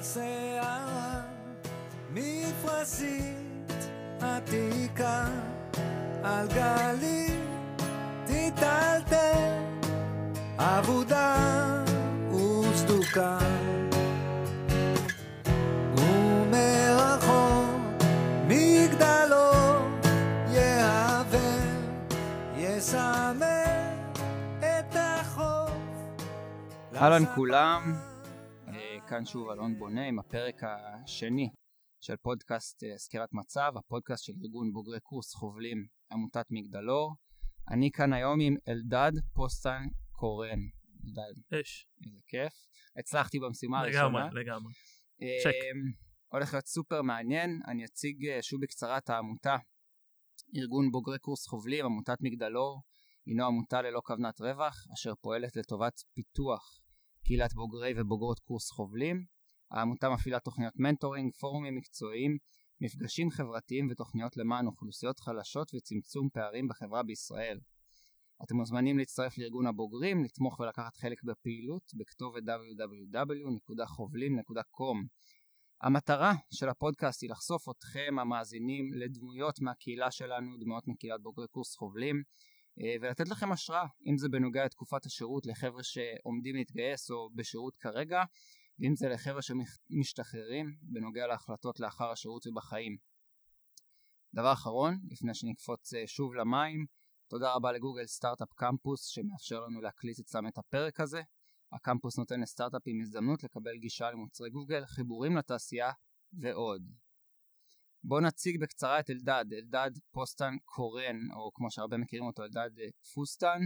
על שערה מפרשית עתיקה על גלים תיטלטל אבודה וסדוקה ומרחוק מגדלו יהווה יסמל את החוף אהלן כולם, כאן שוב אלון בונה עם הפרק השני של פודקאסט אה, סקירת מצב, הפודקאסט של ארגון בוגרי קורס חובלים עמותת מגדלור. אני כאן היום עם אלדד פוסטן קורן. אלדד, אש. איזה כיף. הצלחתי במשימה לגמרי, הראשונה. לגמרי. אה, צ'ק. הולך להיות סופר מעניין, אני אציג אה, שוב בקצרה את העמותה. ארגון בוגרי קורס חובלים, עמותת מגדלור, הינו עמותה ללא כוונת רווח, אשר פועלת לטובת פיתוח קהילת בוגרי ובוגרות קורס חובלים. העמותה מפעילה תוכניות מנטורינג, פורומים מקצועיים, מפגשים חברתיים ותוכניות למען אוכלוסיות חלשות וצמצום פערים בחברה בישראל. אתם מוזמנים להצטרף לארגון הבוגרים, לתמוך ולקחת חלק בפעילות בכתובת www.חובלים.com. המטרה של הפודקאסט היא לחשוף אתכם המאזינים לדמויות מהקהילה שלנו, דמויות מקהילת בוגרי קורס חובלים, ולתת לכם השראה, אם זה בנוגע לתקופת השירות לחבר'ה שעומדים להתגייס או בשירות כרגע, ואם זה לחבר'ה שמשתחררים בנוגע להחלטות לאחר השירות ובחיים. דבר אחרון, לפני שנקפוץ אה, שוב למים, תודה רבה לגוגל סטארט-אפ קמפוס שמאפשר לנו להקליט אצלם את הפרק הזה. הקמפוס נותן לסטארט-אפים הזדמנות לקבל גישה למוצרי גוגל, חיבורים לתעשייה ועוד. בואו נציג בקצרה את אלדד, אלדד פוסטן קורן, או כמו שהרבה מכירים אותו, אלדד אה, פוסטן,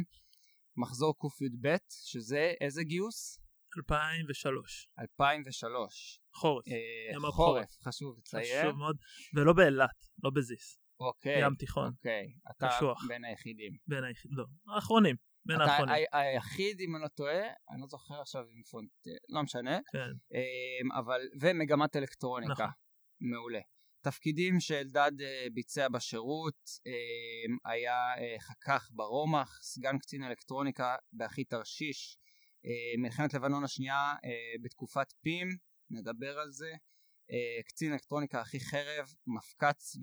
מחזור קי"ב, שזה איזה גיוס? 2003. 2003. חורף. אה, ימ"ר חורף, חשוב לציין. חשוב מאוד. ולא באילת, לא בזיס. אוקיי. ים תיכון. אוקיי. אתה קשוח. בין היחידים. בין היחיד... לא, האחרונים. בין אתה האחרונים. ה- היחיד, אם אני לא טועה, אני לא זוכר עכשיו עם פונט, אה, לא משנה, כן. אמ, אבל, ומגמת אלקטרוניקה, נכון. מעולה. תפקידים שאלדד אה, ביצע בשירות, אמ, היה אה, חכ"ח ברומח, סגן קצין אלקטרוניקה באחי תרשיש, אה, מלחמת לבנון השנייה אה, בתקופת פים, נדבר על זה, אה, קצין אלקטרוניקה אחי חרב, מפקץ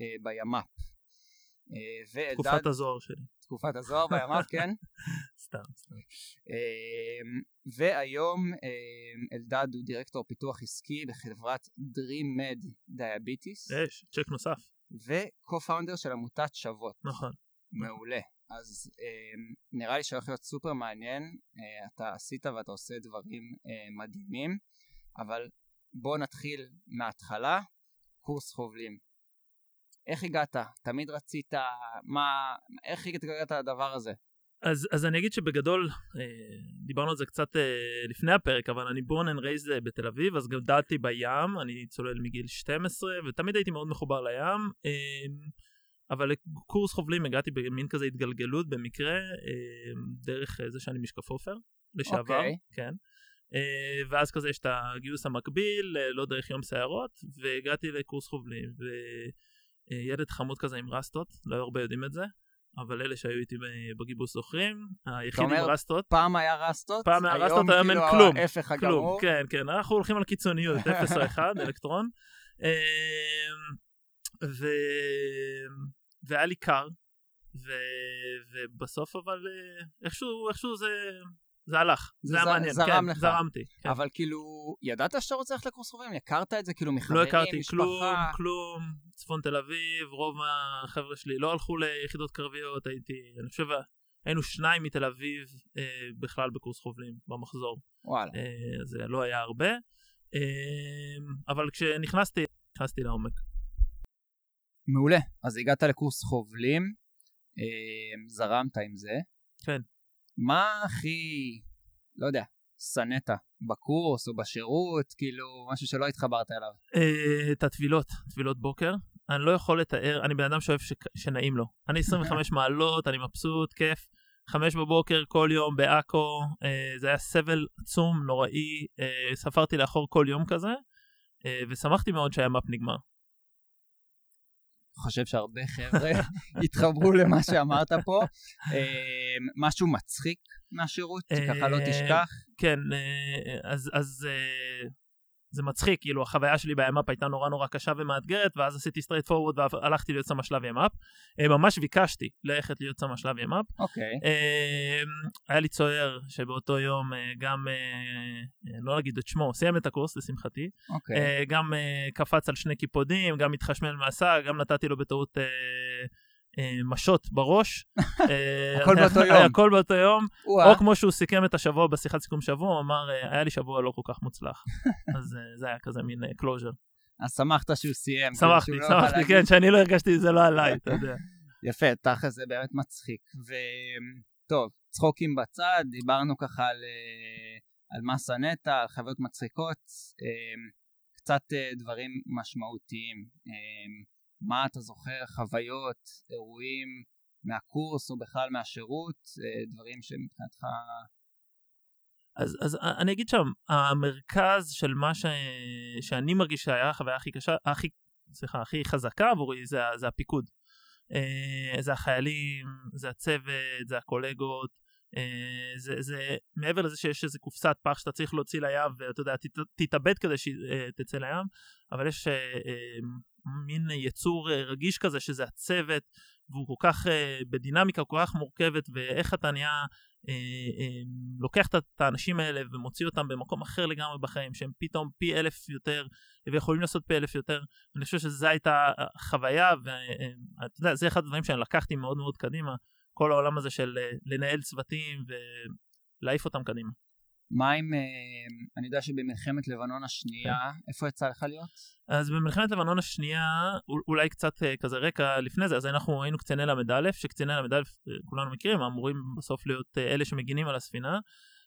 אה, בימ"פ. אה, ואלדד, תקופת הזוהר שלי. תקופת הזוהר בימ"פ, כן? סתם, סתם. אמ, והיום אמ, אלדד הוא דירקטור פיתוח עסקי בחברת DreamMed Diabetes אש, צ'ק נוסף. ו-co-founder של עמותת שוות. נכון. מעולה. אז אמ, נראה לי שהולך להיות סופר מעניין, אה, אתה עשית ואתה עושה דברים אה, מדהימים, אבל בוא נתחיל מההתחלה, קורס חובלים. איך הגעת? תמיד רצית? מה... איך הגעת לדבר הזה? אז, אז אני אגיד שבגדול, אה, דיברנו על זה קצת אה, לפני הפרק, אבל אני born and raised אה, בתל אביב, אז גדלתי בים, אני צולל מגיל 12, ותמיד הייתי מאוד מחובר לים, אה, אבל לקורס חובלים הגעתי במין כזה התגלגלות במקרה, דרך זה שאני משקף עופר, לשעבר, אוקיי. כן. ואז כזה יש את הגיוס המקביל, לא דרך יום סיירות, והגעתי לקורס חובלים, וילד חמוד כזה עם רסטות, לא הרבה יודעים את זה. אבל אלה שהיו איתי בגיבוס זוכרים, היחיד עם רסטות, פעם היה רסטות, פעם היה רסטות, היום אין כאילו כלום. ההפך כלום, הגמור. כן, כן, אנחנו הולכים על קיצוניות, 0 או 1, אלקטרון. אמ, ו... והיה לי קר, ו... ובסוף אבל אה, איכשהו, איכשהו זה, זה הלך, זה זה היה מעניין, זרם כן, לך. זרמתי. כן. אבל כאילו, ידעת שאתה רוצה ללכת לקורס חובלים? הכרת את זה כאילו לא מחברים, הכרתי משפחה? כלום, כלום, צפון תל אביב, רוב החבר'ה שלי לא הלכו ליחידות קרביות, הייתי, אני חושב, היינו שניים מתל אביב אה, בכלל בקורס חובלים במחזור. וואלה. אה, זה לא היה הרבה, אה, אבל כשנכנסתי, נכנסתי לעומק. מעולה. אז הגעת לקורס חובלים, אה, זרמת עם זה. כן. מה הכי, לא יודע, שנאת בקורס או בשירות, כאילו, משהו שלא התחברת אליו? אה, את הטבילות, טבילות בוקר. אני לא יכול לתאר, אני בן אדם שאוהב ש... שנעים לו. אני 25 מעלות, אני מבסוט, כיף. חמש בבוקר כל יום בעכו, אה, זה היה סבל עצום, נוראי, אה, ספרתי לאחור כל יום כזה, אה, ושמחתי מאוד שהימ"פ נגמר. חושב שהרבה חבר'ה יתחברו למה שאמרת פה. אה, משהו מצחיק מהשירות, שככה לא אה, תשכח. כן, אה, אז, אז אה, זה מצחיק, כאילו החוויה שלי בימ"פ הייתה נורא נורא קשה ומאתגרת, ואז עשיתי straight forward והלכתי להיות סמ"ש שלב ימ"פ. אה, ממש ביקשתי ללכת להיות סמ"ש שלב ימ"פ. אוקיי. אה, היה לי צוער שבאותו יום אה, גם, לא נגיד את שמו, סיים את הקורס לשמחתי, אוקיי. גם קפץ על שני קיפודים, גם התחשמל מהסע, גם נתתי לו בטעות משות בראש. אה, הכל באותו יום. הכל באותו יום. או כמו שהוא סיכם את השבוע בשיחת סיכום שבוע, הוא אמר, אה, היה לי שבוע לא כל כך מוצלח. אז אה, זה היה כזה מין closure. אז שמחת שהוא סיים. כאילו, שמחתי, לא שמחתי. כן, שאני לא הרגשתי זה לא עליי, אתה יודע. יפה, תכל'ס זה באמת מצחיק. וטוב, צחוקים בצד, דיברנו ככה על, אה, על מסה נטע, על חוויות מצחיקות, אה, קצת אה, דברים משמעותיים. מה אתה זוכר, חוויות, אירועים מהקורס או בכלל מהשירות, אה, דברים שמבחינתך... אז, אז אני אגיד שם, המרכז של מה ש... שאני מרגיש שהיה החוויה הכי קשה, הכי, סליחה, הכי חזקה עבורי, זה, זה הפיקוד. אה, זה החיילים, זה הצוות, זה הקולגות, אה, זה, זה מעבר לזה שיש איזה קופסת פח שאתה צריך להוציא לים ואתה יודע, תת, תתאבד כדי שתצא לים, אבל יש מין יצור אה, רגיש כזה שזה הצוות, והוא כל כך אה, בדינמיקה כל כך מורכבת, ואיך אתה נהיה, אה, לוקח את- האנשים האלה ומוציא אותם במקום אחר לגמרי בחיים, שהם פתאום פי אלף יותר, ויכולים לעשות פי אלף יותר. אני חושב שזו הייתה חוויה, ואתה יודע, זה אחד הדברים שאני לקחתי מאוד מאוד קדימה, כל העולם הזה של לנהל צוותים ולהעיף אותם קדימה. מה עם... אה, אני יודע שבמלחמת לבנון השנייה, איפה יצא לך להיות? אז במלחמת לבנון השנייה, אול- אולי קצת אה, כזה רקע לפני זה, אז אנחנו היינו קציני ל"א, שקציני ל"א, אה, כולנו מכירים, אמורים בסוף להיות אלה שמגינים על הספינה,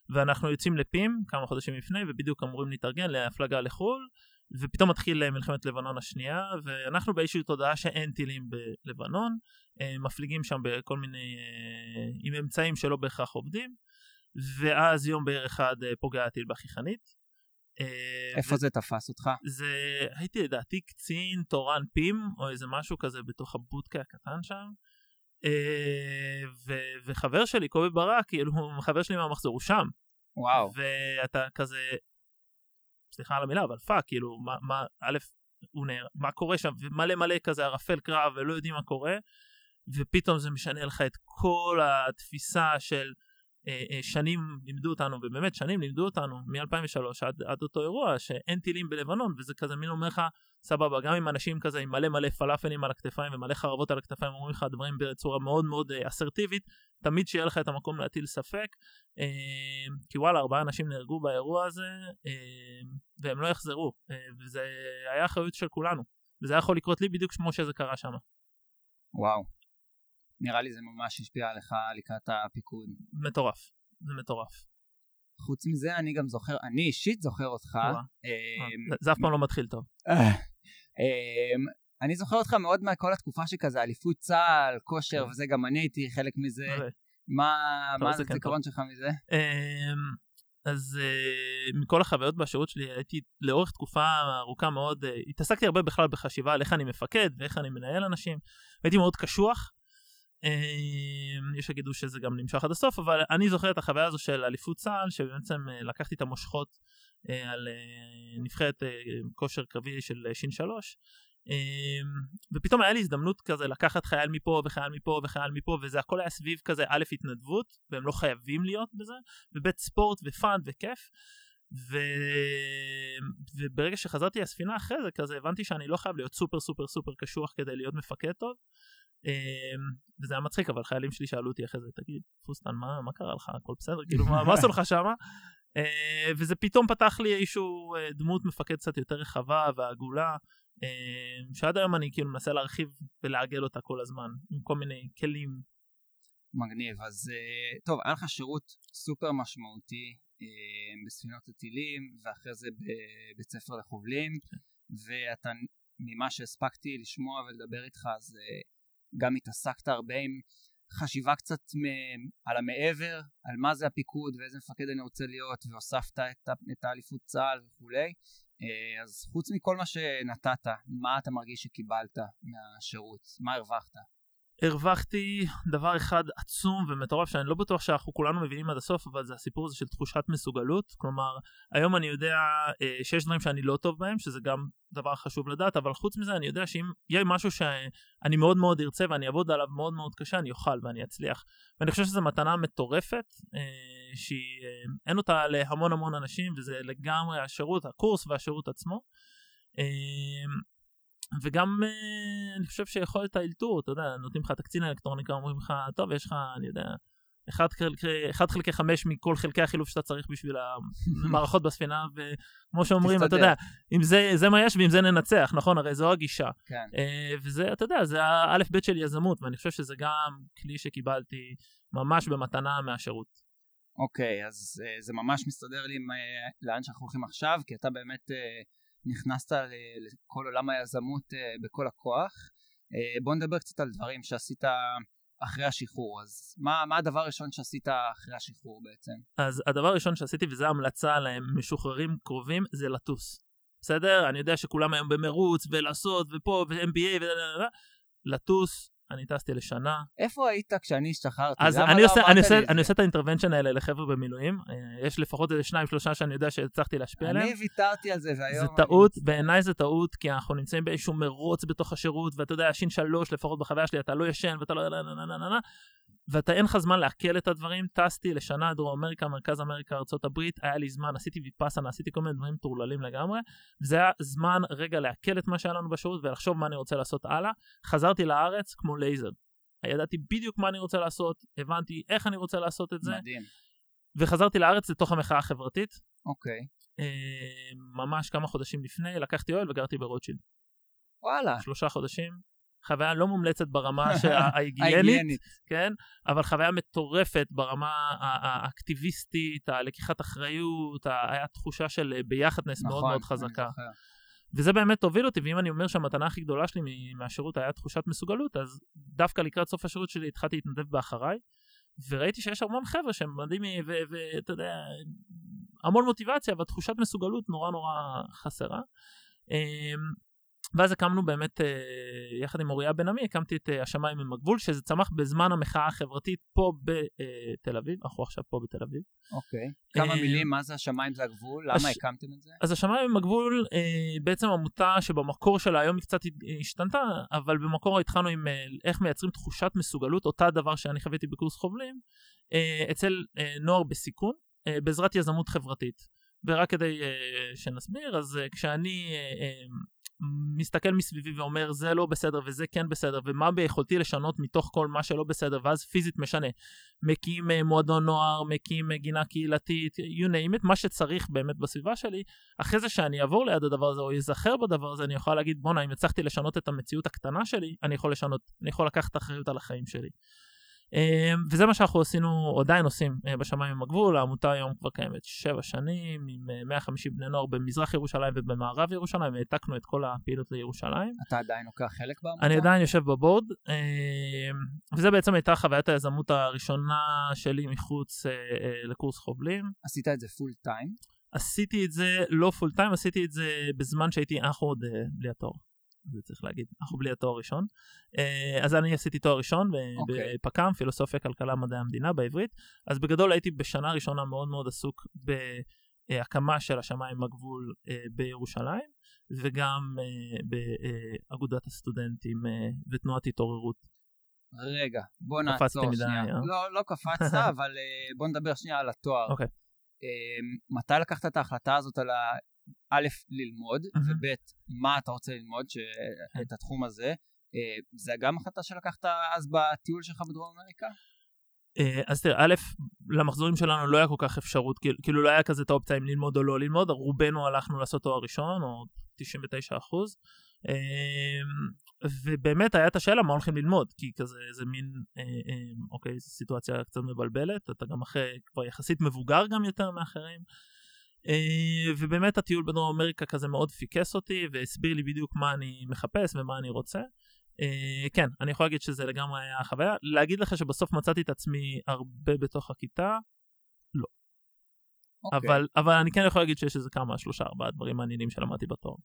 ואנחנו יוצאים לפים כמה חודשים לפני, ובדיוק אמורים להתארגן להפלגה לחו"ל, ופתאום מתחיל מלחמת לבנון השנייה, ואנחנו באיזושהי תודעה שאין טילים בלבנון, מפליגים שם בכל מיני, עם אמצעים שלא בהכרח עובדים, ואז יום בהיר אחד אה, פוגע הטיל בחיכנית. אה, איפה זה תפס אותך? זה הייתי לדעתי קצין תורן פים או איזה משהו כזה בתוך הבודקה הקטן שם. אה, ו- וחבר שלי קובי ברק כאילו חבר שלי מהמחזור הוא שם וואו. ואתה כזה סליחה על המילה אבל fuck כאילו מה מה א' הוא נהר, מה קורה שם ומלא מלא כזה ערפל קרב ולא יודעים מה קורה ופתאום זה משנה לך את כל התפיסה של שנים לימדו אותנו ובאמת שנים לימדו אותנו מ-2003 עד, עד אותו אירוע שאין טילים בלבנון וזה כזה מין אומר לך סבבה גם עם אנשים כזה עם מלא מלא פלאפלים על הכתפיים ומלא חרבות על הכתפיים אומרים לך דברים בצורה מאוד מאוד אה, אסרטיבית תמיד שיהיה לך את המקום להטיל ספק אה, כי וואלה ארבעה אנשים נהרגו באירוע הזה אה, והם לא יחזרו אה, וזה היה אחריות של כולנו וזה היה יכול לקרות לי בדיוק כמו שזה קרה שם וואו. נראה לי זה ממש השפיע עליך לקראת הפיקוד. מטורף זה מטורף חוץ מזה אני גם זוכר, אני אישית זוכר אותך. אמ, זה- זה אף פעם לא מתחיל טוב אמ, אני זוכר אותך מאוד מכל התקופה שכזה אליפות צה"ל, כושר כן. וזה, גם אני הייתי חלק מזה. אוקיי. מה הזיכרון שלך מזה? אמ, אז אה, מכל החוויות בשירות שלי הייתי לאורך תקופה ארוכה מאוד, אה, התעסקתי הרבה בכלל בחשיבה על איך אני מפקד ואיך אני מנהל אנשים, הייתי מאוד קשוח. אמ, יש שיגידו שזה גם נמשך עד הסוף, אבל אני זוכר את החוויה הזו של אליפות צה"ל, שבעצם אה, לקחתי את המושכות אה, על אה, נבחרת אה, כושר קרבי של שין שלוש. ופתאום היה לי הזדמנות כזה לקחת חייל מפה וחייל מפה וחייל מפה וזה הכל היה סביב כזה א' התנדבות והם לא חייבים להיות בזה ובית ספורט ו fun וכיף ו... וברגע שחזרתי לספינה אחרי זה כזה הבנתי שאני לא חייב להיות סופר סופר סופר קשוח כדי להיות מפקד טוב וזה היה מצחיק אבל חיילים שלי שאלו אותי אחרי זה תגיד פוסטן מה, מה קרה לך? הכל בסדר? כאילו מה, מה עשו לך שמה? אה, וזה פתאום פתח לי איזשהו אה, דמות מפקד קצת יותר רחבה ועגולה אה, שעד היום אני כאילו מנסה להרחיב ולעגל אותה כל הזמן עם כל מיני כלים. מגניב. אז אה, טוב, היה לך שירות סופר משמעותי אה, בספינות הטילים, ואחרי זה בבית ספר לחובלים, ואתה, ממה שהספקתי לשמוע ולדבר איתך, אז גם התעסקת הרבה עם חשיבה קצת על המעבר, על מה זה הפיקוד ואיזה מפקד אני רוצה להיות, והוספת את, את האליפות צה"ל וכולי. אה, אז חוץ מכל מה שנתת, מה אתה מרגיש שקיבלת מהשירות? מה הרווחת? הרווחתי דבר אחד עצום ומטורף שאני לא בטוח שאנחנו כולנו מבינים עד הסוף אבל זה הסיפור הזה של תחושת מסוגלות כלומר היום אני יודע אה, שיש דברים שאני לא טוב בהם שזה גם דבר חשוב לדעת אבל חוץ מזה אני יודע שאם יהיה משהו שאני מאוד מאוד ארצה ואני אעבוד עליו מאוד מאוד קשה אני אוכל ואני אצליח ואני חושב שזו מתנה מטורפת אה, שאין אה, אותה להמון המון אנשים וזה לגמרי השירות הקורס והשירות עצמו. אה, וגם uh, אני חושב שיכולת האלתור, אתה יודע, נותנים לך את הקצין האלקטרוניקה, אומרים לך, טוב, יש לך, אני יודע, אחד, אחד חלקי חמש מכל חלקי החילוף שאתה צריך בשביל המערכות בספינה, וכמו שאומרים, אתה יודע, אם זה, זה מה יש ועם זה ננצח, נכון? הרי זו הגישה. כן. Uh, וזה, אתה יודע, זה האלף בית של יזמות, ואני חושב שזה גם כלי שקיבלתי ממש במתנה מהשירות. אוקיי, okay, אז uh, זה ממש מסתדר לי עם uh, לאן שאנחנו הולכים עכשיו, כי אתה באמת... נכנסת לכל עולם היזמות אה, בכל הכוח. אה, בוא נדבר קצת על דברים שעשית אחרי השחרור. אז מה, מה הדבר הראשון שעשית אחרי השחרור בעצם? אז הדבר הראשון שעשיתי, וזו המלצה למשוחררים קרובים, זה לטוס. בסדר? אני יודע שכולם היום במרוץ, ולעשות, ופה, ו-MBA, ו... לטוס, אני טסתי לשנה. איפה היית כשאני השתחררתי? אז אני, לא עושה, אני, עושה, אני עושה את האינטרוונשן האלה לחבר'ה במילואים. אה, יש לפחות איזה שניים, שלושה שאני יודע שהצלחתי להשפיע עליהם. אני ויתרתי על זה, והיום... זה טעות, בעיניי זה טעות, כי אנחנו נמצאים באיזשהו מרוץ בתוך השירות, ואתה יודע, שין שלוש, לפחות בחוויה שלי, אתה לא ישן, ואתה לא... ואתה אין לך זמן לעכל את הדברים, טסתי לשנה דרום אמריקה, מרכז אמריקה, ארה"ב, היה לי זמן, עשיתי ויפאסנה, עשיתי כל מיני דברים טורללים לגמרי, וזה היה זמן רגע לעכל את מה שהיה לנו בשירות ולחשוב מה אני רוצה לעשות הלאה. חזרתי לארץ כמו לייזר. ידעתי בדיוק מה אני רוצה לעשות, הבנתי איך אני רוצה לעשות את זה. מדהים. וחזרתי לארץ לתוך המחאה החברתית. אוקיי. אה, ממש כמה חודשים לפני, לקחתי אוהל וגרתי ברוטשילד. וואלה. שלושה חודשים. חוויה לא מומלצת ברמה ההיגיינית, כן? אבל חוויה מטורפת ברמה האקטיביסטית, הלקיחת אחריות, היה תחושה של ביחדנס נכון, מאוד מאוד חזקה. וזה באמת הוביל אותי, ואם אני אומר שהמתנה הכי גדולה שלי מהשירות היה תחושת מסוגלות, אז דווקא לקראת סוף השירות שלי התחלתי להתנדב באחריי, וראיתי שיש המון חבר'ה שהם מדהימים, ואתה יודע, המון מוטיבציה, אבל תחושת מסוגלות נורא נורא חסרה. ואז הקמנו באמת, אה, יחד עם אוריה בן עמי, הקמתי את אה, השמיים עם הגבול, שזה צמח בזמן המחאה החברתית פה בתל אביב, אנחנו עכשיו פה בתל אביב. אוקיי, כמה אה, מילים, מה זה השמיים זה הגבול? למה הש... הקמתם את זה? אז השמיים עם הגבול, בעצם עמותה שבמקור שלה היום היא קצת השתנתה, אבל במקור התחלנו עם איך מייצרים תחושת מסוגלות, אותה דבר שאני חוויתי בקורס חובלים, אצל נוער בסיכון, בעזרת יזמות חברתית. ורק כדי uh, שנסביר, אז uh, כשאני uh, uh, מסתכל מסביבי ואומר זה לא בסדר וזה כן בסדר ומה ביכולתי לשנות מתוך כל מה שלא בסדר ואז פיזית משנה. מקים uh, מועדון נוער, מקים uh, גינה קהילתית, you name it, מה שצריך באמת בסביבה שלי, אחרי זה שאני אעבור ליד הדבר הזה או אזכר בדבר הזה, אני יכול להגיד בואנה אם הצלחתי לשנות את המציאות הקטנה שלי, אני יכול לשנות, אני יכול לקחת אחריות על החיים שלי. אמ, וזה מה שאנחנו עשינו, עדיין עושים אה, בשמיים עם הגבול, העמותה היום כבר קיימת שבע שנים, עם 150 אה, בני נוער במזרח ירושלים ובמערב ירושלים, העתקנו את כל הפעילות לירושלים. אתה עדיין לוקח חלק בעמותה? אני עדיין יושב בבורד, אמ, וזה בעצם הייתה חוויית היזמות הראשונה שלי מחוץ אה, לקורס חובלים. עשית את זה full time? עשיתי את זה לא full time, עשיתי את זה בזמן שהייתי אח עוד בלי התואר. זה צריך להגיד, אנחנו בלי התואר ראשון. אה, אז אני עשיתי תואר ראשון okay. אוקיי. בפכ"מ, פילוסופיה, כלכלה, מדעי המדינה בעברית. אז בגדול הייתי בשנה ראשונה מאוד מאוד עסוק בהקמה של השמיים הגבול אה, בירושלים, וגם אה, באגודת הסטודנטים ותנועת התעוררות. רגע, בוא נעצור שנייה. לא, לא קפצת, אבל בוא נדבר שנייה על התואר. אוקיי. Okay. מתי לקחת את ההחלטה הזאת על א', ללמוד. וב', מה אתה רוצה ללמוד, ש... כן. את התחום הזה. אה, זה גם החלטה שלקחת אז בטיול שלך בדרום אמריקה? אה, אז תראה, א', למחזורים שלנו לא היה כל כך אפשרות, כאילו לא היה כזה את האופציה אם ללמוד או לא ללמוד, רובנו הלכנו לעשות תואר ראשון, או 99 אחוז, אה, ובאמת היה את השאלה מה הולכים ללמוד, כי כזה זה מין, אוקיי, זו סיטואציה קצת מבלבלת, אתה גם אחרי, כבר יחסית מבוגר גם יותר מאחרים. אה, ובאמת הטיול בדרום אמריקה כזה מאוד פיקס אותי והסביר לי בדיוק מה אני מחפש ומה אני רוצה. Uh, כן, אני יכול להגיד שזה לגמרי היה חוויה. להגיד לך שבסוף מצאתי את עצמי הרבה בתוך הכיתה? לא. אוקיי. אבל, אבל אני כן יכול להגיד שיש איזה כמה, שלושה, ארבעה דברים מעניינים שלמדתי בתואר.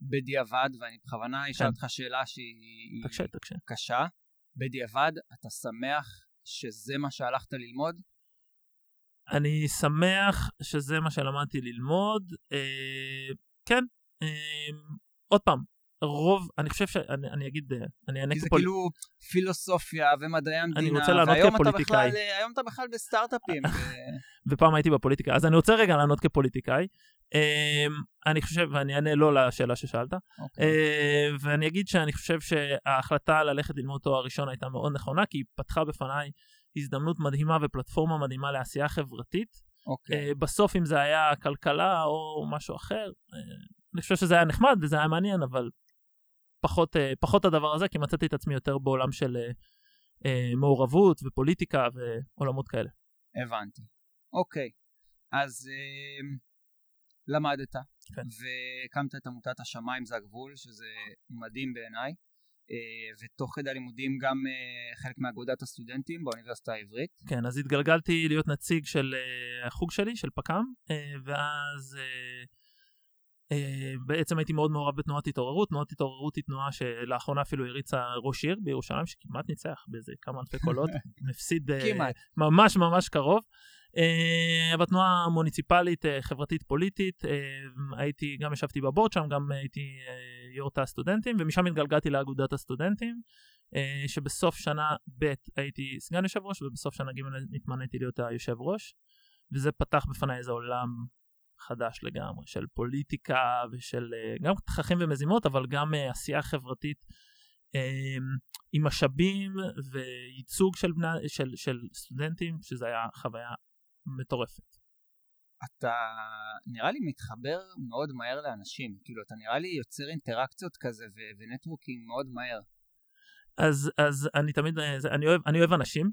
בדיעבד, ואני בכוונה אשאל כן. אותך שאלה שהיא תקשה, תקשה. קשה, בדיעבד, אתה שמח שזה מה שהלכת ללמוד? אני שמח שזה מה שלמדתי ללמוד. אה, כן, אה, עוד פעם, רוב, אני חושב שאני אני אגיד, אה, אני אענה כי זה כפול... כאילו פילוסופיה ומדעי המדינה, רוצה לענות כפוליטיקאי. בכלל, היום אתה בכלל בסטארט-אפים. ופעם הייתי בפוליטיקה, אז אני רוצה רגע לענות כפוליטיקאי. אה, אני חושב, ואני אענה לא לשאלה ששאלת, אוקיי. אה, ואני אגיד שאני חושב שההחלטה ללכת ללמוד תואר ראשון הייתה מאוד נכונה, כי היא פתחה בפניי הזדמנות מדהימה ופלטפורמה מדהימה לעשייה חברתית. אוקיי. אה, בסוף אם זה היה כלכלה או משהו אחר, אה, אני חושב שזה היה נחמד וזה היה מעניין, אבל פחות, אה, פחות הדבר הזה, כי מצאתי את עצמי יותר בעולם של מעורבות ופוליטיקה ועולמות כאלה. הבנתי. אוקיי, אז אה, למדת, כן. והקמת את עמותת השמיים זה הגבול, שזה מדהים בעיניי, ותוך כדי הלימודים גם אה, חלק מאגודת הסטודנטים באוניברסיטה העברית. כן, אז התגלגלתי להיות נציג של אה, החוג שלי, של פק"ם, אה, ואז אה, אה, בעצם הייתי מאוד מעורב בתנועת התעוררות. תנועת התעוררות היא תנועה שלאחרונה אפילו הריצה ראש עיר בירושלים, שכמעט ניצח באיזה כמה אלפי קולות, מפסיד אה. ממש ממש קרוב. אה, בתנועה המוניציפלית, אה, חברתית פוליטית, אה, הייתי, גם ישבתי בבורד שם, גם הייתי אה, יו"ר תא הסטודנטים, ומשם התגלגלתי לאגודת הסטודנטים, אה, שבסוף שנה ב' הייתי סגן יושב ראש, ובסוף שנה ג' התמניתי להיות היושב ראש, וזה פתח בפניי איזה עולם חדש לגמרי, של פוליטיקה ושל אה, גם תככים ומזימות, אבל גם אה, עשייה חברתית. עם משאבים וייצוג של, בני, של, של סטודנטים, שזה היה חוויה מטורפת. אתה נראה לי מתחבר מאוד מהר לאנשים, כאילו אתה נראה לי יוצר אינטראקציות כזה ו- ונטוורקינג מאוד מהר. אז, אז אני תמיד, אה, אני אוהב, אני אוהב אנשים,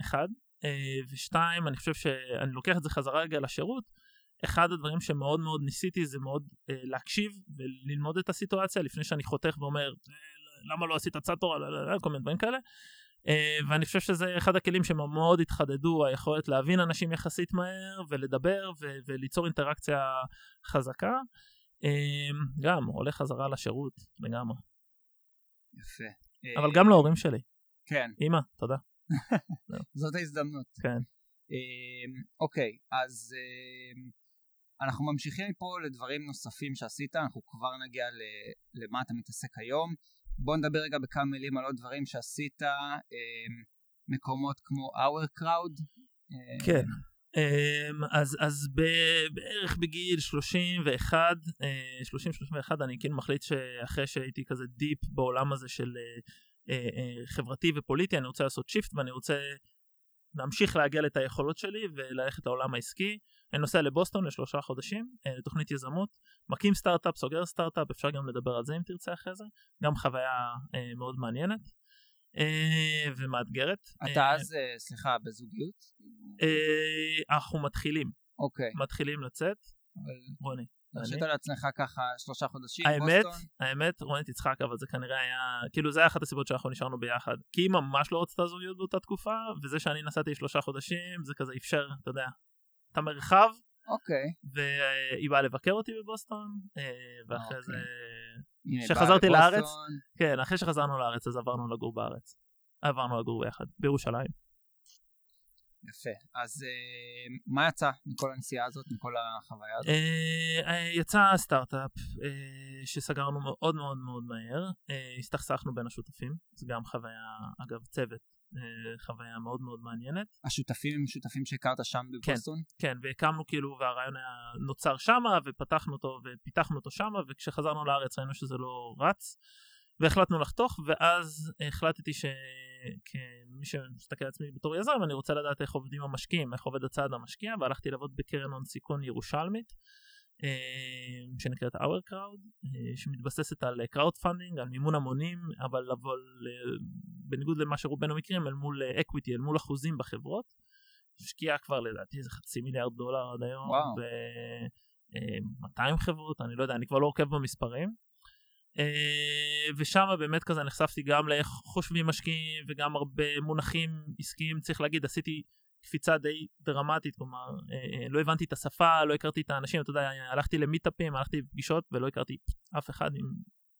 אחד, אה, ושתיים, אני חושב שאני לוקח את זה חזרה רגע לשירות, אחד הדברים שמאוד מאוד ניסיתי זה מאוד אה, להקשיב וללמוד את הסיטואציה לפני שאני חותך ואומר "אה, למה לא עשית צאטור, לא, לא, לא", כל מיני דברים כאלה. אה, ואני חושב שזה אחד הכלים שמאוד התחדדו, היכולת להבין אנשים יחסית מהר ולדבר ו- וליצור אינטראקציה חזקה. אה, גם עולה חזרה לשירות לגמרי, יפה. אבל אה, גם להורים שלי. כן, אמא, תודה. זאת ההזדמנות. כן. אוקיי, אז אנחנו ממשיכים מפה לדברים נוספים שעשית, אנחנו כבר נגיע למה אתה מתעסק היום. בוא נדבר רגע בכמה מילים על עוד דברים שעשית, אמ, מקומות כמו Our Crowd. כן. אמ, אז, אז בערך בגיל 31, אה, 30-31, אני כאילו מחליט שאחרי שהייתי כזה deep בעולם הזה של אה, אה, אה, חברתי ופוליטי, אני רוצה לעשות shift ואני רוצה להמשיך לעגל את היכולות שלי וללכת לעולם העסקי. אני נוסע לבוסטון לשלושה חודשים, אה, לתוכנית יזמות, מקים סטארט-אפ, סוגר סטארט-אפ, אפשר גם לדבר על זה אם תרצה אחרי זה, גם חוויה אה, מאוד מעניינת אה, ומאתגרת. אתה אז, סליחה, בזוגיות? אנחנו מתחילים, אוקיי, מתחילים לצאת, רוני. הרשית אני- לעצמך ככה שלושה חודשים, האמת, בוסטון? האמת, רוני תצחק, אבל זה כנראה היה, כאילו זה היה אחת הסיבות שאנחנו נשארנו ביחד. כי היא ממש לא רצתה זוגיות באותה תקופה, וזה שאני נסעתי שלושה חודשים, זה כזה אפשר, אתה יודע, את המרחב, אוקיי. והיא באה לבקר אותי בבוסטון, אה, ואחרי אוקיי. זה, כשחזרתי לארץ. כן, אחרי שחזרנו לארץ אז עברנו לגור בארץ. עברנו לגור ביחד, בירושלים. יפה. אז אה, מה יצא מכל הנסיעה הזאת, מכל החוויה הזאת? אה, אה, יצא סטארט-אפ שסגרנו מאוד מאוד מאוד מהר, הסתכסכנו בין השותפים, זה גם חוויה, אגב צוות, חוויה מאוד מאוד מעניינת. השותפים הם שותפים שהכרת שם בבוסטון? כן, והקמנו כאילו, והרעיון היה נוצר שמה, ופתחנו אותו ופיתחנו אותו שמה, וכשחזרנו לארץ ראינו שזה לא רץ, והחלטנו לחתוך, ואז החלטתי שכמי שמסתכל על עצמי בתור יזם, אני רוצה לדעת איך עובדים המשקיעים, איך עובד הצעד המשקיע, והלכתי לעבוד בקרן הון סיכון ירושלמית, אה, שנקראת Our Crowd, אה, שמתבססת על crowd funding, על מימון המונים, אבל אבל אה, בניגוד למה שרובנו מכירים, אל מול equity, אל מול אחוזים בחברות. השקיעה כבר לדעתי איזה חצי מיליארד דולר עד היום, וואו. ב-200 חברות, אני לא יודע, אני כבר לא עוקב במספרים. אה, ושם באמת כזה נחשפתי גם לאיך חושבים משקיעים וגם הרבה מונחים עסקיים, צריך להגיד, עשיתי קפיצה די דרמטית, כלומר, אה, אה, לא הבנתי את השפה, לא הכרתי את האנשים, אתה יודע, הלכתי למיטאפים, הלכתי לפגישות ולא הכרתי אף אחד, עם,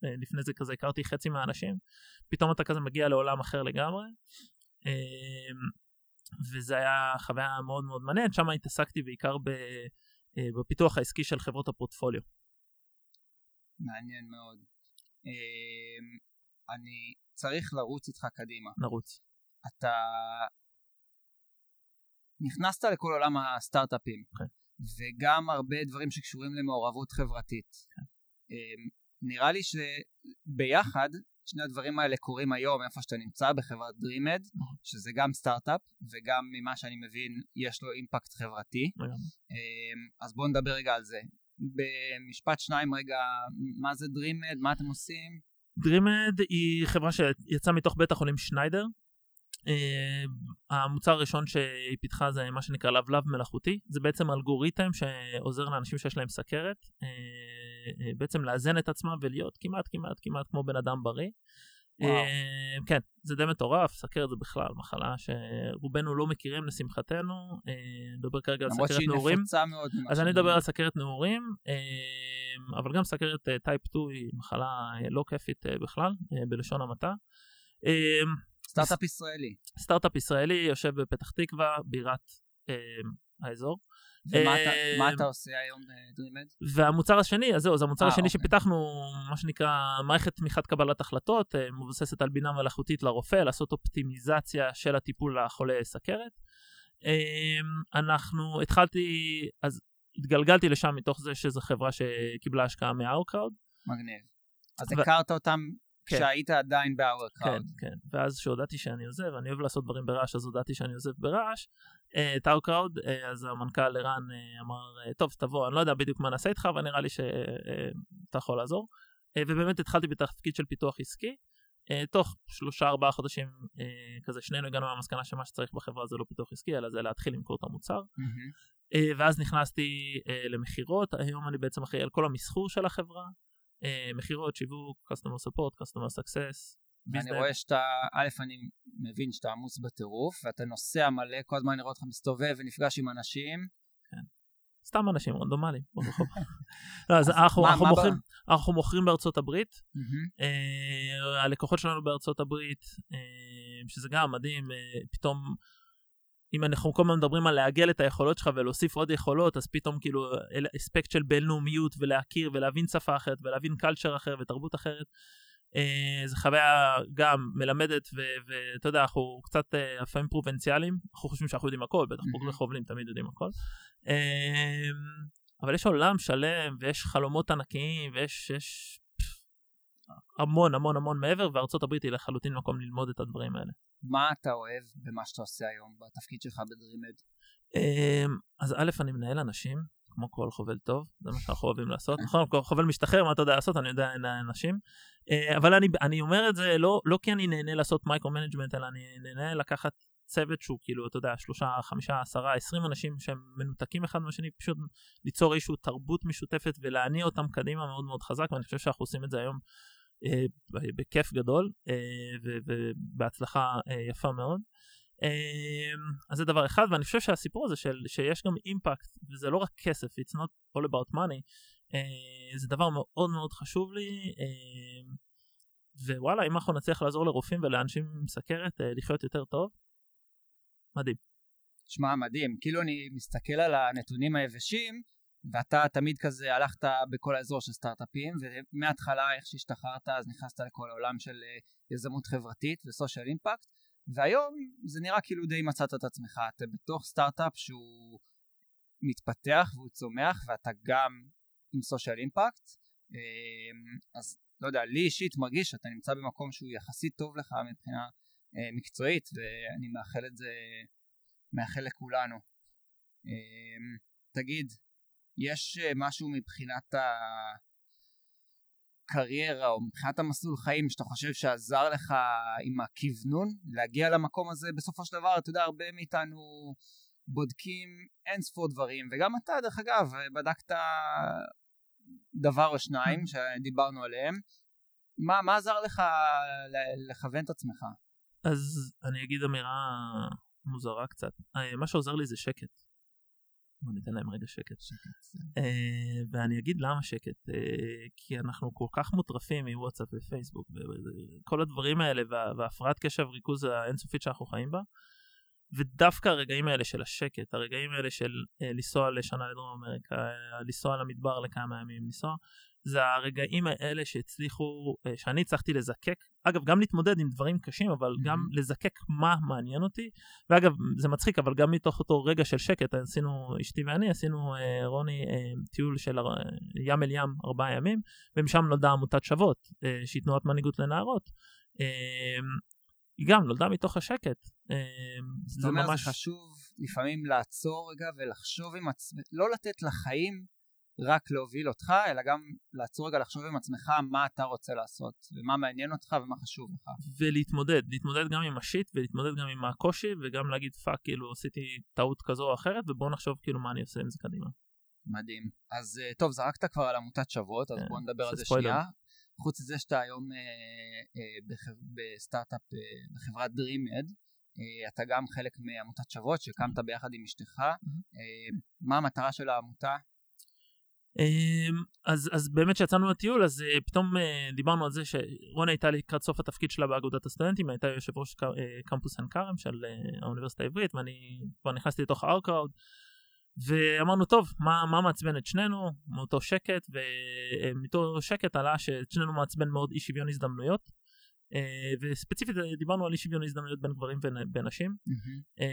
לפני זה כזה הכרתי חצי מהאנשים, פתאום אתה כזה מגיע לעולם אחר לגמרי. וזה היה חוויה מאוד מאוד מעניינת, שם התעסקתי בעיקר בפיתוח העסקי של חברות הפורטפוליו. מעניין מאוד. אמ, אני צריך לרוץ איתך קדימה. נרוץ. אתה נכנסת לכל עולם הסטארט-אפים, כן. וגם הרבה דברים שקשורים למעורבות חברתית. אמ, נראה לי שביחד שני הדברים האלה קורים היום איפה שאתה נמצא בחברת DreamEd, נכון. שזה גם סטארט-אפ וגם ממה שאני מבין יש לו אימפקט חברתי. אמ, אז בואו נדבר רגע על זה. במשפט שניים רגע, מה זה DreamEd, מה אתם עושים? DreamEd היא חברה שיצאה מתוך בית החולים שניידר. Uh, המוצר הראשון שהיא פיתחה זה מה שנקרא לבלב מלאכותי זה בעצם אלגוריתם שעוזר לאנשים שיש להם סכרת uh, uh, בעצם לאזן את עצמם ולהיות כמעט כמעט כמעט כמו בן אדם בריא. וואו. Uh, כן זה די מטורף סכרת זה בכלל מחלה שרובנו לא מכירים לשמחתנו uh, נדבר כרגע על למרות סכרת שהיא נעורים. נפוצה מאוד. אז אני אדבר. על סכרת נעורים, אה, אבל גם סכרת טייפ 2 היא מחלה אה, לא כיפית אה, בכלל, אה, בלשון המעטה. אה, סטארט-אפ ישראלי. סטארט-אפ ישראלי יושב בפתח תקווה, בירת אה, האזור. ומה אתה- אה, אתה עושה היום ב-DreamEd? והמוצר השני, אז זהו, זה המוצר אה, השני אוקיי. שפיתחנו, מה שנקרא מערכת תמיכת קבלת החלטות, אה, מבוססת על בינה מלאכותית לרופא, לעשות אופטימיזציה של הטיפול לחולי סכרת. אנחנו, התחלתי, אז התגלגלתי לשם מתוך זה שזו חברה שקיבלה השקעה מהאורקראוד. מגניב. אז הכרת אותם. כשהיית עדיין כן, באוורקראוד. כן. ואז כשהודעתי שאני עוזב, אני אוהב לעשות דברים ברעש, אז הודעתי שאני עוזב ברעש. אה, את האורקראוד, אה, אז המנכ"ל ערן אה, אמר, טוב, תבוא, אני לא יודע בדיוק מה נעשה איתך, אבל נראה לי שאתה יכול לעזור. ובאמת התחלתי בתפקיד של פיתוח עסקי. תוך שלושה ארבעה חודשים כזה שנינו הגענו למסקנה שמה שצריך בחברה זה לא פיתוח עסקי אלא זה להתחיל למכור את המוצר. אה, ואז נכנסתי למכירות היום אני בעצם אחראי על כל המסחור של החברה מכירות שיווק customer support customer success. business. רואה שאתה, א', אני מבין שאתה עמוס בטירוף, ואתה נוסע מלא, כל הזמן אני רואה אותך מסתובב ונפגש עם אנשים. סתם אנשים רנדומליים ברחוב. לא, אז אנחנו, מה- אנחנו, מה מוכרים, ב- אנחנו מוכרים בארצות הברית. אה, הלקוחות שלנו בארצות הברית, אה, שזה גם מדהים, אה, פתאום, אם אנחנו כל הזמן מדברים על לעגל את היכולות שלך ולהוסיף עוד יכולות, אז פתאום כאילו אספקט של בינלאומיות ולהכיר ולהבין שפה אחרת ולהבין קלצ'ר אחר ותרבות אחרת. אה, זו חוויה גם מלמדת ואתה יודע אנחנו קצת אה, לפעמים פרובינציאליים אנחנו חושבים שאנחנו יודעים הכל בטח. בוגרי חובלים תמיד יודעים הכל. אה, אבל יש עולם שלם ויש חלומות ענקיים ויש יש המון המון המון מעבר וארצות הברית היא לחלוטין מקום ללמוד את הדברים האלה. מה אתה אוהב במה שאתה עושה היום, בתפקיד שלך ב DreamEd? אמ, אז א', אני מנהל אנשים, כמו כל חובל טוב, זה מה שאנחנו אוהבים לעשות. נכון, כל חובל משתחרר, מה אתה יודע לעשות? אני יודע לנהל אנשים. אה, אבל אני, אני אומר את זה לא, לא כי אני נהנה לעשות micro management, אלא אני נהנה לקחת צוות שהוא כאילו, אתה יודע, שלושה, חמישה, עשרה, עשרים אנשים שהם מנותקים אחד מהשני, פשוט ליצור איזושהי תרבות משותפת ולהניע אותם קדימה מאוד מאוד חזק, ואני חושב שאנחנו עושים את זה היום בכיף גדול אה, ובהצלחה אה, יפה מאוד. אז זה דבר אחד ואני חושב שהסיפור הזה של שיש גם אימפקט וזה לא רק כסף it's not all about money אה, זה דבר מאוד מאוד חשוב לי אה, ווואלה אם אנחנו נצליח לעזור לרופאים ולאנשים עם סכרת אה, לחיות יותר טוב מדהים שמע, מדהים. כאילו אני מסתכל על הנתונים היבשים, ואתה תמיד כזה הלכת בכל האזור של סטארט-אפים, ומההתחלה איך שהשתחררת אז נכנסת לכל העולם של אה, יזמות חברתית וסושיאל אימפקט, והיום זה נראה כאילו די מצאת את עצמך, אתה בתוך סטארט-אפ שהוא מתפתח והוא צומח, ואתה גם עם סושיאל אימפקט, אז לא יודע, לי אישית מרגיש שאתה נמצא במקום שהוא יחסית טוב לך מבחינה אה, מקצועית, ואני מאחל את זה, מאחל לכולנו. אה, תגיד, יש אה, משהו מבחינת הקריירה או מבחינת המסלול חיים שאתה חושב שעזר לך עם הכוונון להגיע למקום הזה בסופו של דבר אתה יודע הרבה מאיתנו בודקים אין ספור דברים וגם אתה דרך אגב בדקת דבר או שניים שדיברנו עליהם מה, מה עזר לך לכוון את עצמך? אז אני אגיד אמירה מוזרה קצת. אה, מה שעוזר לי זה שקט. בוא ניתן להם רגע שקט. שקט. אה, ואני אגיד למה שקט, אה, כי אנחנו כל כך מוטרפים מוואטסאפ ופייסבוק וכל הדברים האלה וה- והפרעת קשב ריכוז האינסופית שאנחנו חיים בה. ודווקא הרגעים האלה של השקט, הרגעים האלה של אה, לנסוע לשנה לדרום אמריקה, אה, לנסוע למדבר לכמה ימים, לנסוע, זה הרגעים האלה שהצליחו, אה, שאני הצלחתי לזקק, אגב גם להתמודד עם דברים קשים, אבל Mhm. גם לזקק מה מעניין אותי, ואגב זה מצחיק, אבל גם מתוך אותו רגע של שקט, עשינו, אשתי ואני עשינו, אה, רוני, אה, טיול של ים אל ים ארבעה ימים, ומשם נולדה עמותת שוות, שהיא תנועת מנהיגות לנערות. אה, היא גם נולדה מתוך השקט. אה, זאת זה אומרת, ממש חשוב לפעמים לעצור רגע ולחשוב עם עצמך, לא לתת לחיים רק להוביל אותך, אלא גם לעצור רגע לחשוב עם עצמך מה אתה רוצה לעשות, ומה מעניין אותך ומה חשוב לך. ולהתמודד, להתמודד גם עם ה shit ולהתמודד גם עם הקושי וגם להגיד fuck כאילו עשיתי טעות כזו או אחרת ובוא נחשוב כאילו מה אני עושה עם זה קדימה. מדהים. אז אה, טוב, זרקת כבר על עמותת שוות, אז כן, בוא נדבר על זה. שנייה. חוץ מזה שאתה היום אה, אה, בחב- בסטארט-אפ אה, בחברת DreamEd, אה, אתה גם חלק מעמותת שוות שהקמת ביחד עם אשתך. אה, מה המטרה של העמותה? אמ, אז, אז באמת כשיצאנו לטיול אז אה, פתאום אה, דיברנו על זה שרונה הייתה לקראת סוף התפקיד שלה באגודת הסטודנטים, הייתה יושב ראש אה, קמפוס עין כרם של האוניברסיטה העברית ואני כבר נכנסתי לתוך הארקראוד ואמרנו טוב מה, מה מעצבן את שנינו? מאותו שקט ומאותו שקט עלה שאת שנינו מעצבן מאוד אי שוויון הזדמנויות וספציפית דיברנו על אי שוויון הזדמנויות בין גברים ונשים אמ,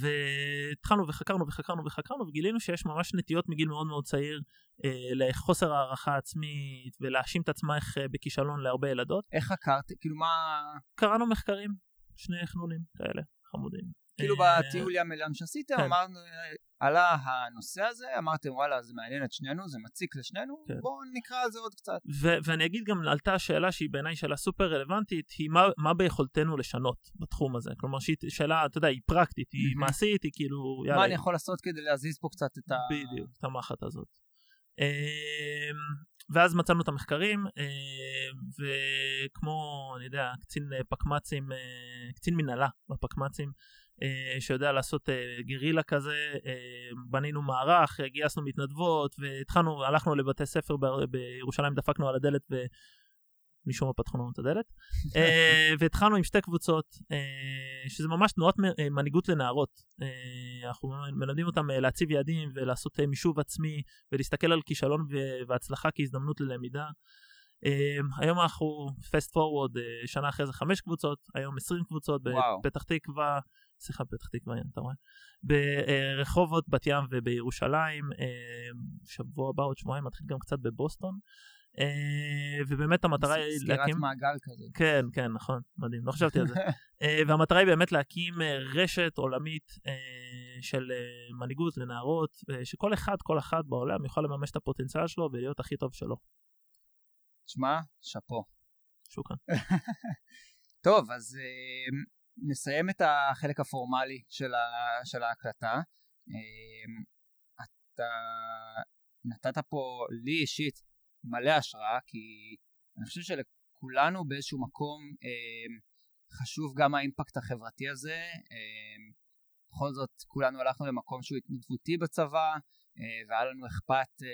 והתחלנו וחקרנו וחקרנו וחקרנו וגילינו שיש ממש נטיות מגיל מאוד מאוד צעיר אה, לחוסר הערכה עצמית ולהאשים את עצמך אה, בכישלון להרבה ילדות. איך חקרת? כאילו מה... קראנו מחקרים, שני חנונים כאלה חמודים. כאילו אה, בטיול ים אל ים שעשיתם, כן. אמרנו, עלה הנושא הזה, אמרתם וואלה זה מעניין את שנינו, זה מציק לשנינו, כן. בואו נקרא על זה עוד קצת. ו- ואני אגיד גם עלתה השאלה שהיא בעיניי שאלה סופר רלוונטית היא מה, מה ביכולתנו לשנות בתחום הזה כלומר שהיא שאלה אתה יודע היא פרקטית היא. מעשית היא כאילו יאללה מה אני יכול לעשות כדי להזיז פה קצת את ה... בדיוק, את המחט הזאת. אמ, ואז מצאנו את המחקרים, אמ, וכמו, אני יודע, קצין אה, פקמצים, אה, קצין מנהלה בפקמצים, שיודע לעשות אה, גרילה כזה, אה, בנינו מערך, אה, גייסנו מתנדבות, והתחלנו, הלכנו לבתי ספר בירושלים, דפקנו על הדלת ו... משום מה פתחו לנו את הדלת, אה, והתחלנו עם שתי קבוצות, אה, שזה ממש תנועת אה, מנהיגות לנערות. אה, אנחנו מלמדים אותם אה, להציב יעדים ולעשות אה, מישוב עצמי ולהסתכל על כישלון והצלחה כהזדמנות ללמידה. אה, היום אנחנו fast forward אה, שנה אחרי זה חמש קבוצות, היום 20 קבוצות וואו. בפתח תקווה, סליחה בפתח תקווה, הנה, אתה רואה? ברחובות, בת ים ובירושלים, אה, שבוע הבא עוד שבועיים מתחיל גם קצת בבוסטון. אה, ובאמת המטרה היא סגירת להקים... מעגל כזה. כן, כן, נכון, מדהים, לא חשבתי על זה. אה, והמטרה היא באמת להקים רשת עולמית של מנהיגות לנערות, שכל אחד, כל אחת בעולם יכול לממש את הפוטנציאל שלו ולהיות הכי טוב שלו. שמע, שאפו. שוכרן. טוב, אז נסיים את החלק הפורמלי של, ה, של ההקלטה. אה, אתה נתת פה לי אישית מלא השראה, כי אני חושב שלכולנו באיזשהו מקום אה, חשוב גם האימפקט החברתי הזה. אה, בכל זאת, כולנו הלכנו למקום שהוא התנדבותי בצבא, אה, והיה לנו אכפת אה,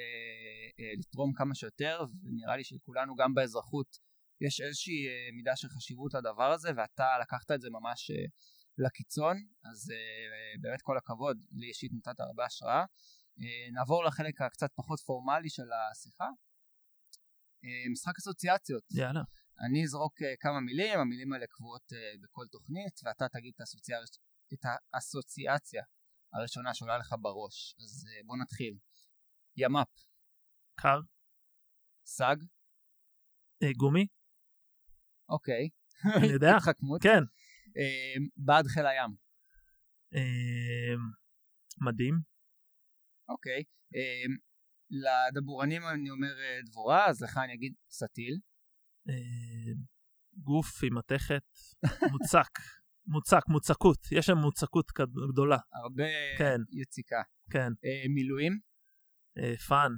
אה, לתרום כמה שיותר, ונראה לי שלכולנו גם באזרחות יש איזושהי אה, מידה של חשיבות לדבר הזה, ואתה לקחת את זה ממש אה, לקיצון, אז אה, באמת כל הכבוד, לי אישית נתת הרבה השראה. אה, נעבור לחלק הקצת פחות פורמלי של השיחה. משחק אסוציאציות. יאללה. אני אזרוק כמה מילים, המילים האלה קבועות בכל תוכנית, ואתה תגיד את האסוציאציה, את האסוציאציה הראשונה שעולה לך בראש. אז בוא נתחיל. ימ"פ, קר, סאג, גומי, אוקיי. אני יודע. התחכמות. כן. אה, בעד חיל הים, אה, מדהים. אוקיי. אה, לדבורנים אני אומר דבורה, אז לך אני אגיד סטיל. גוף עם מתכת, מוצק, מוצק, מוצקות, יש שם מוצקות גדולה, הרבה כן. יציקה. כן, אה, מילואים, אה, fun,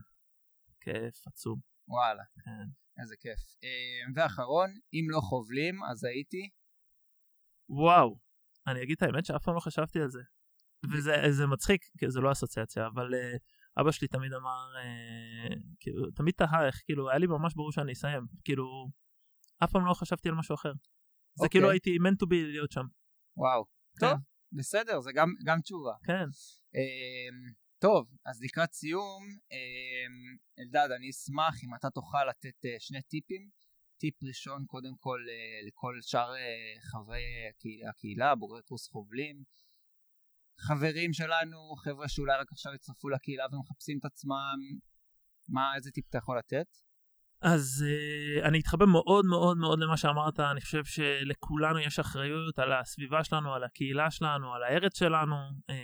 כיף עצום, וואלה, כן. איזה כיף. אה, ואחרון, אם לא חובלים, אז הייתי. וואו, אני אגיד את האמת שאף פעם לא חשבתי על זה. וזה זה מצחיק, כי זה לא אסוציאציה, אבל uh, אבא שלי תמיד אמר, uh, כאילו, תמיד תהה איך, כאילו, היה לי ממש ברור שאני אסיים, כאילו, אף פעם לא חשבתי על משהו אחר. זה אוקיי. כאילו הייתי meant to be להיות שם. וואו. כן. טוב, בסדר, זה גם, גם תשובה. כן. אמ, טוב, אז לקראת סיום, אמ, אלדד, אני אשמח אם אתה תוכל לתת אה, שני טיפים. טיפ ראשון, קודם כל, אה, לכל שאר אה, חברי הקהילה, בוגרי קורס חובלים. חברים שלנו, חבר'ה שאולי רק עכשיו הצטרפו לקהילה ומחפשים את עצמם, מה, איזה טיפ אתה יכול לתת? אז uh, אני אתחבר מאוד מאוד מאוד למה שאמרת, אני חושב שלכולנו יש אחריות על הסביבה שלנו, על הקהילה שלנו, על הארץ שלנו, uh,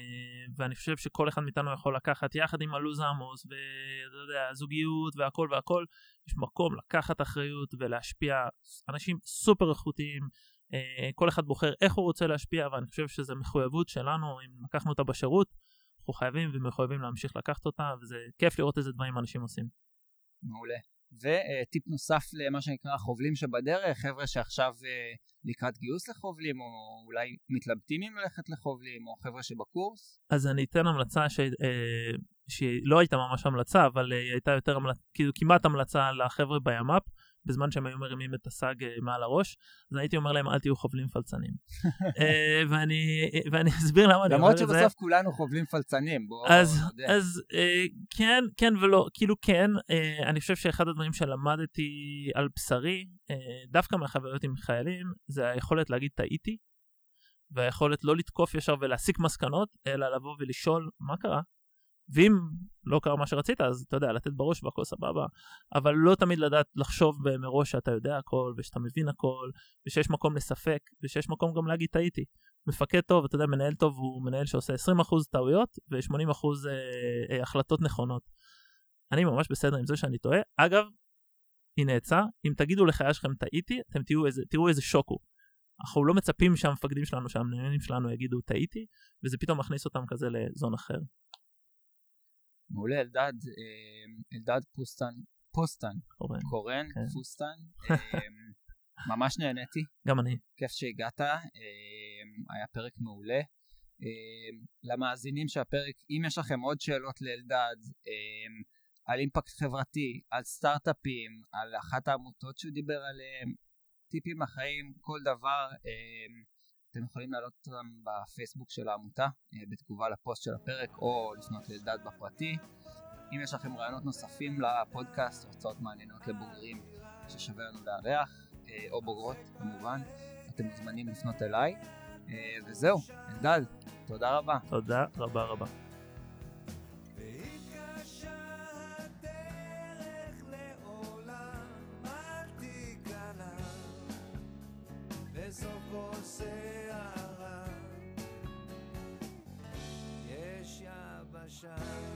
ואני חושב שכל אחד מאיתנו יכול לקחת יחד עם הלו"ז עמוס, ואתה יודע, הזוגיות והכל והכל, יש מקום לקחת אחריות ולהשפיע, אנשים סופר איכותיים, uh, כל אחד בוחר איך הוא רוצה להשפיע, ואני חושב שזו מחויבות שלנו, אם לקחנו אותה בשירות, אנחנו חייבים ומחויבים להמשיך לקחת אותה, וזה כיף לראות איזה דברים אנשים עושים. מעולה. וטיפ נוסף למה שנקרא חובלים שבדרך, חבר'ה שעכשיו אה, לקראת גיוס לחובלים, או אולי מתלבטים אם ללכת לחובלים, או חבר'ה שבקורס. אז אני אתן המלצה ש... אה, שהיא לא הייתה ממש המלצה, אבל אה, היא הייתה יותר המלצה, כאילו כמעט המלצה לחבר'ה בימ"פ, בזמן שהם היו מרימים את הסאג אה, מעל הראש, אז הייתי אומר להם אל תהיו חובלים פלצנים. אה, ואני, ואני אסביר למה אני אומר למרות את זה. שבסוף כולנו חובלים פלצנים, בואו אז. אז אה, כן, כן ולא, כאילו כן, אני חושב שאחד הדברים שלמדתי על בשרי, דווקא מהחוויות עם חיילים, זה היכולת להגיד טעיתי, והיכולת לא לתקוף ישר ולהסיק מסקנות, אלא לבוא ולשאול מה קרה, ואם לא קרה מה שרצית, אז אתה יודע, לתת בראש והכל סבבה, אבל לא תמיד לדעת לחשוב מראש שאתה יודע הכל, ושאתה מבין הכל, ושיש מקום לספק, ושיש מקום גם להגיד טעיתי. מפקד טוב, אתה יודע, מנהל טוב הוא מנהל שעושה 20% טעויות ו-80% אה, אה, החלטות נכונות. אני ממש בסדר עם זה שאני טועה. אגב, הנה עצה, אם תגידו לחייל שלכם טעיתי, אתם תראו איזה, תראו איזה שוק הוא. אנחנו לא מצפים שהמפקדים שלנו, שהמנהלים שלנו יגידו טעיתי, וזה פתאום מכניס אותם כזה לזון אחר. מעולה, אלדד, אה, אלדד פוסטן, פוסטן, קורן. קורן, כן. פוסטן, אה, ממש נהניתי, גם אני. כיף שהגעת, אה, היה פרק מעולה. למאזינים של הפרק, אם יש לכם עוד שאלות לאלדד, על אימפקט חברתי, על סטארט-אפים, על אחת העמותות שהוא דיבר עליהן, טיפים לחיים, כל דבר, אתם יכולים להעלות אותם בפייסבוק של העמותה, אה, בתגובה לפוסט של הפרק, או לפנות לאלדד בפרטי. אם יש לכם רעיונות נוספים לפודקאסט, הרצאות מעניינות לבוגרים ששווה לנו לארח, אה, או בוגרות כמובן, אתם מוזמנים לפנות אליי. אה, וזהו, אלדד, תודה רבה. תודה רבה רבה. כל סערה. sunshine.